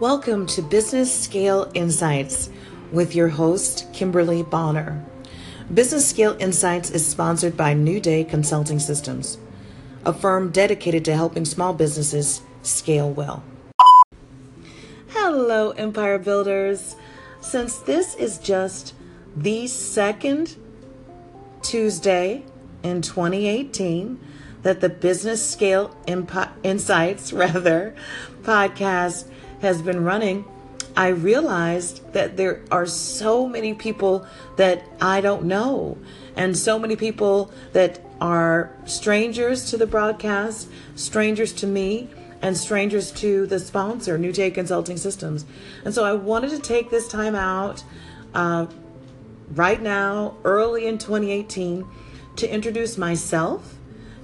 Welcome to Business Scale Insights with your host, Kimberly Bonner. Business Scale Insights is sponsored by New Day Consulting Systems, a firm dedicated to helping small businesses scale well. Hello, Empire Builders. Since this is just the second Tuesday in 2018 that the Business Scale Insights, rather, podcast has been running, I realized that there are so many people that I don't know, and so many people that are strangers to the broadcast, strangers to me, and strangers to the sponsor, New Day Consulting Systems. And so I wanted to take this time out uh, right now, early in 2018, to introduce myself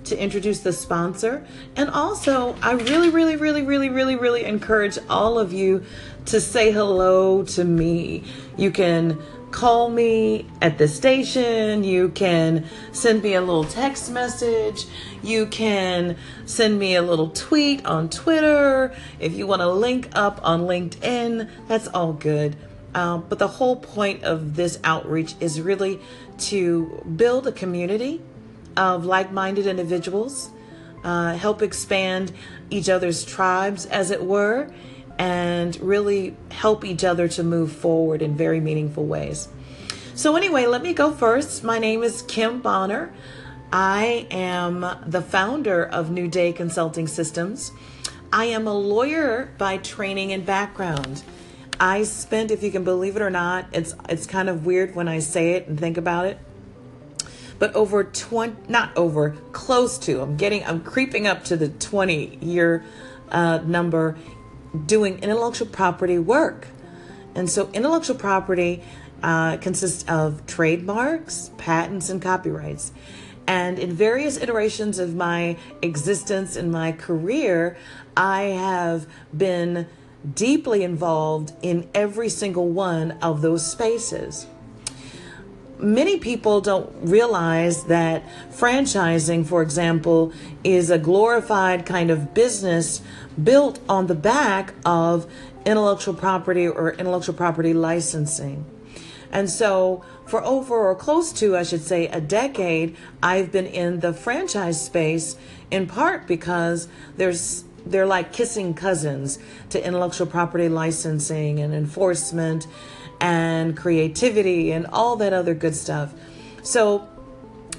to introduce the sponsor. And also, I really, really, really, really, really, really encourage all of you to say hello to me. You can call me at the station. You can send me a little text message. You can send me a little tweet on Twitter. If you want to link up on LinkedIn, that's all good. Um, but the whole point of this outreach is really to build a community of like minded individuals, uh, help expand each other's tribes, as it were, and really help each other to move forward in very meaningful ways. So, anyway, let me go first. My name is Kim Bonner. I am the founder of New Day Consulting Systems. I am a lawyer by training and background. I spent, if you can believe it or not, it's it's kind of weird when I say it and think about it but over 20 not over close to i'm getting i'm creeping up to the 20 year uh, number doing intellectual property work. And so intellectual property uh, consists of trademarks patents and copyrights. And in various iterations of my existence and my career i have been deeply involved in every single one of those spaces many people don't realize that franchising, for example, is a glorified kind of business built on the back of intellectual property or intellectual property licensing. And so, for over or close to, I should say, a decade, I've been in the franchise space in part because there's they're like kissing cousins to intellectual property licensing and enforcement and creativity and all that other good stuff. So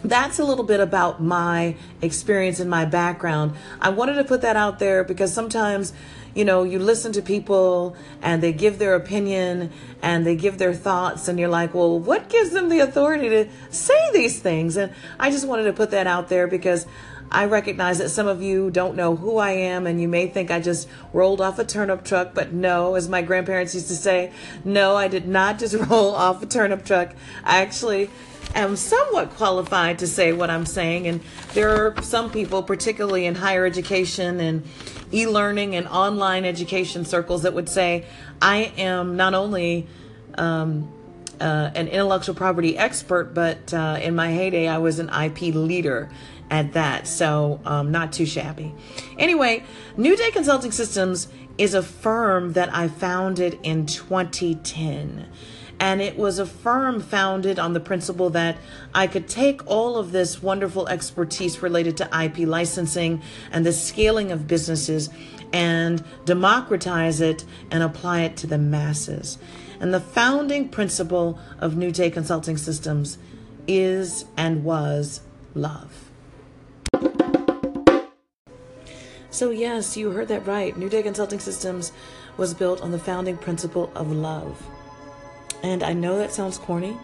that's a little bit about my experience and my background. I wanted to put that out there because sometimes, you know, you listen to people and they give their opinion and they give their thoughts, and you're like, well, what gives them the authority to say these things? And I just wanted to put that out there because I recognize that some of you don't know who I am and you may think I just rolled off a turnip truck, but no, as my grandparents used to say, no, I did not just roll off a turnip truck. I actually am somewhat qualified to say what I'm saying. And there are some people, particularly in higher education and e learning and online education circles, that would say, I am not only um, uh, an intellectual property expert, but uh, in my heyday, I was an IP leader at that. So, um, not too shabby. Anyway, New Day Consulting Systems is a firm that I founded in 2010. And it was a firm founded on the principle that I could take all of this wonderful expertise related to IP licensing and the scaling of businesses and democratize it and apply it to the masses. And the founding principle of New Day Consulting Systems is and was love. So, yes, you heard that right. New Day Consulting Systems was built on the founding principle of love. And I know that sounds corny.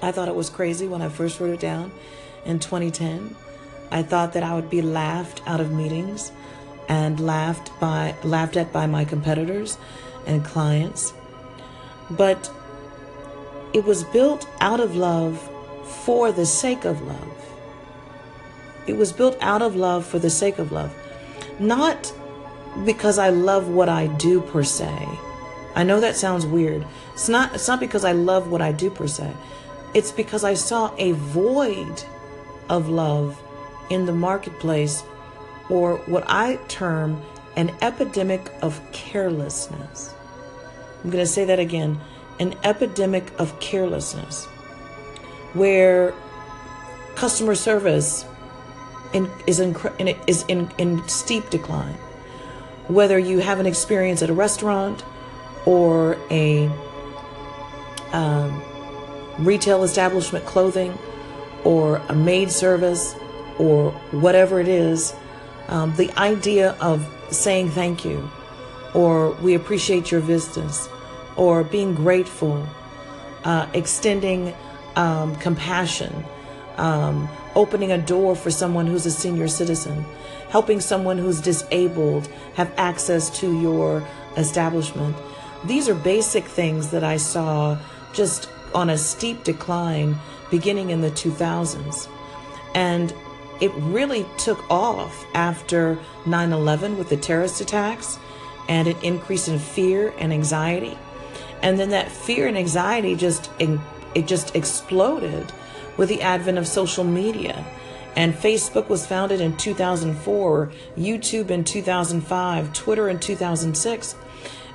I thought it was crazy when I first wrote it down in 2010. I thought that I would be laughed out of meetings and laughed by laughed at by my competitors and clients. But it was built out of love for the sake of love. It was built out of love for the sake of love. Not because I love what I do per se. I know that sounds weird. It's not it's not because I love what I do per se. It's because I saw a void of love in the marketplace or what I term an epidemic of carelessness. I'm going to say that again an epidemic of carelessness where customer service in, is, in, is in, in steep decline. Whether you have an experience at a restaurant or a um, retail establishment, clothing, or a maid service, or whatever it is, um, the idea of saying thank you, or we appreciate your visits, or being grateful, uh, extending um, compassion, um, opening a door for someone who's a senior citizen, helping someone who's disabled have access to your establishment. These are basic things that I saw just on a steep decline beginning in the 2000s. And it really took off after 9 11 with the terrorist attacks and an increase in fear and anxiety. And then that fear and anxiety just it just exploded with the advent of social media. And Facebook was founded in 2004, YouTube in 2005, Twitter in 2006.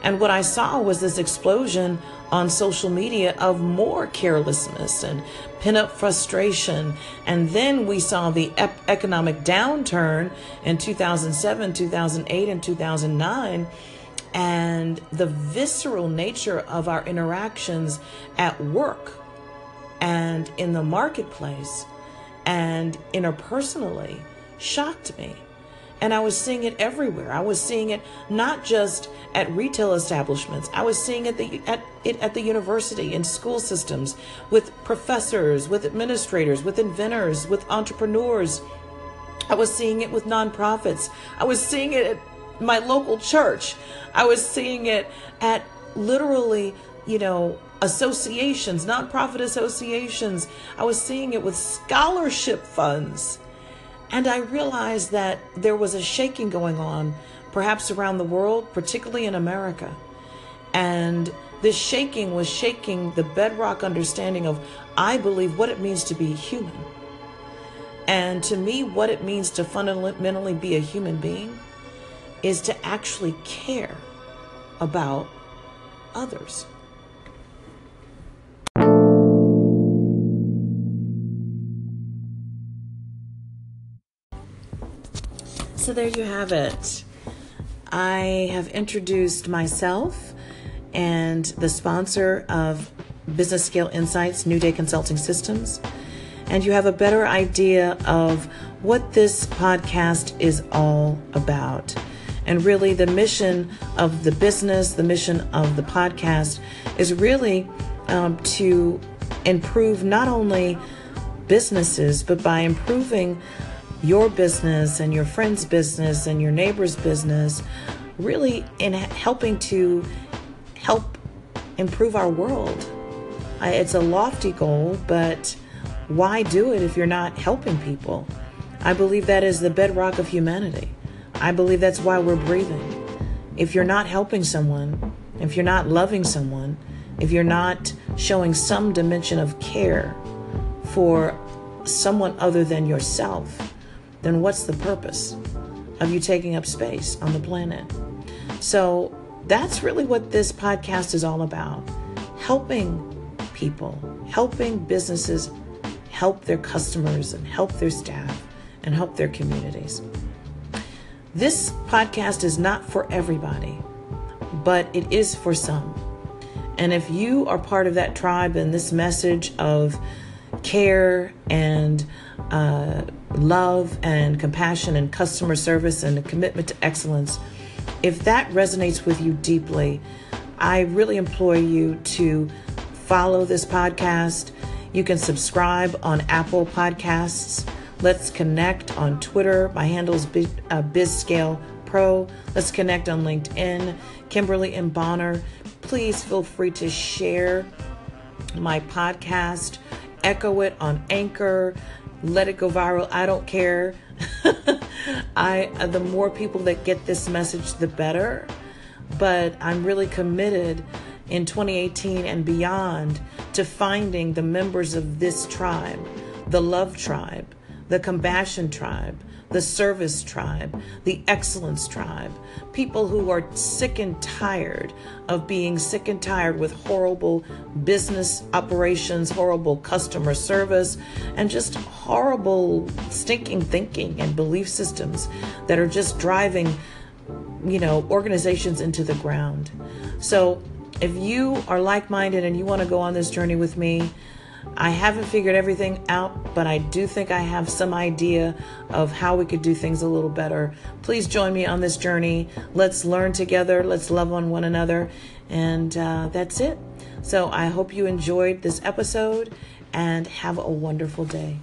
And what I saw was this explosion on social media of more carelessness and pin up frustration. And then we saw the ep- economic downturn in 2007, 2008, and 2009 and the visceral nature of our interactions at work and in the marketplace and interpersonally shocked me. And I was seeing it everywhere. I was seeing it not just at retail establishments. I was seeing it the, at it at the university in school systems with professors, with administrators, with inventors, with entrepreneurs. I was seeing it with nonprofits. I was seeing it at my local church. I was seeing it at literally, you know, associations, nonprofit associations. I was seeing it with scholarship funds. And I realized that there was a shaking going on, perhaps around the world, particularly in America. And this shaking was shaking the bedrock understanding of, I believe, what it means to be human. And to me, what it means to fundamentally be a human being is to actually care about others. So there you have it. I have introduced myself and the sponsor of Business Scale Insights, New Day Consulting Systems, and you have a better idea of what this podcast is all about. And really, the mission of the business, the mission of the podcast is really um, to improve not only businesses, but by improving your business and your friend's business and your neighbor's business, really in helping to help improve our world. It's a lofty goal, but why do it if you're not helping people? I believe that is the bedrock of humanity. I believe that's why we're breathing. If you're not helping someone, if you're not loving someone, if you're not showing some dimension of care for someone other than yourself, then what's the purpose of you taking up space on the planet? So that's really what this podcast is all about helping people, helping businesses help their customers and help their staff and help their communities. This podcast is not for everybody, but it is for some. And if you are part of that tribe and this message of care and uh, love and compassion and customer service and a commitment to excellence, if that resonates with you deeply, I really implore you to follow this podcast. You can subscribe on Apple Podcasts. Let's connect on Twitter. My handle is uh, BizScale Pro. Let's connect on LinkedIn. Kimberly and Bonner. Please feel free to share my podcast, echo it on Anchor, let it go viral. I don't care. I uh, the more people that get this message, the better. But I'm really committed in 2018 and beyond to finding the members of this tribe, the love tribe, the compassion tribe, the service tribe, the excellence tribe, people who are sick and tired of being sick and tired with horrible business operations, horrible customer service, and just horrible stinking thinking and belief systems that are just driving, you know, organizations into the ground. So, if you are like minded and you want to go on this journey with me, I haven't figured everything out, but I do think I have some idea of how we could do things a little better. Please join me on this journey. Let's learn together. Let's love on one another. And uh, that's it. So I hope you enjoyed this episode and have a wonderful day.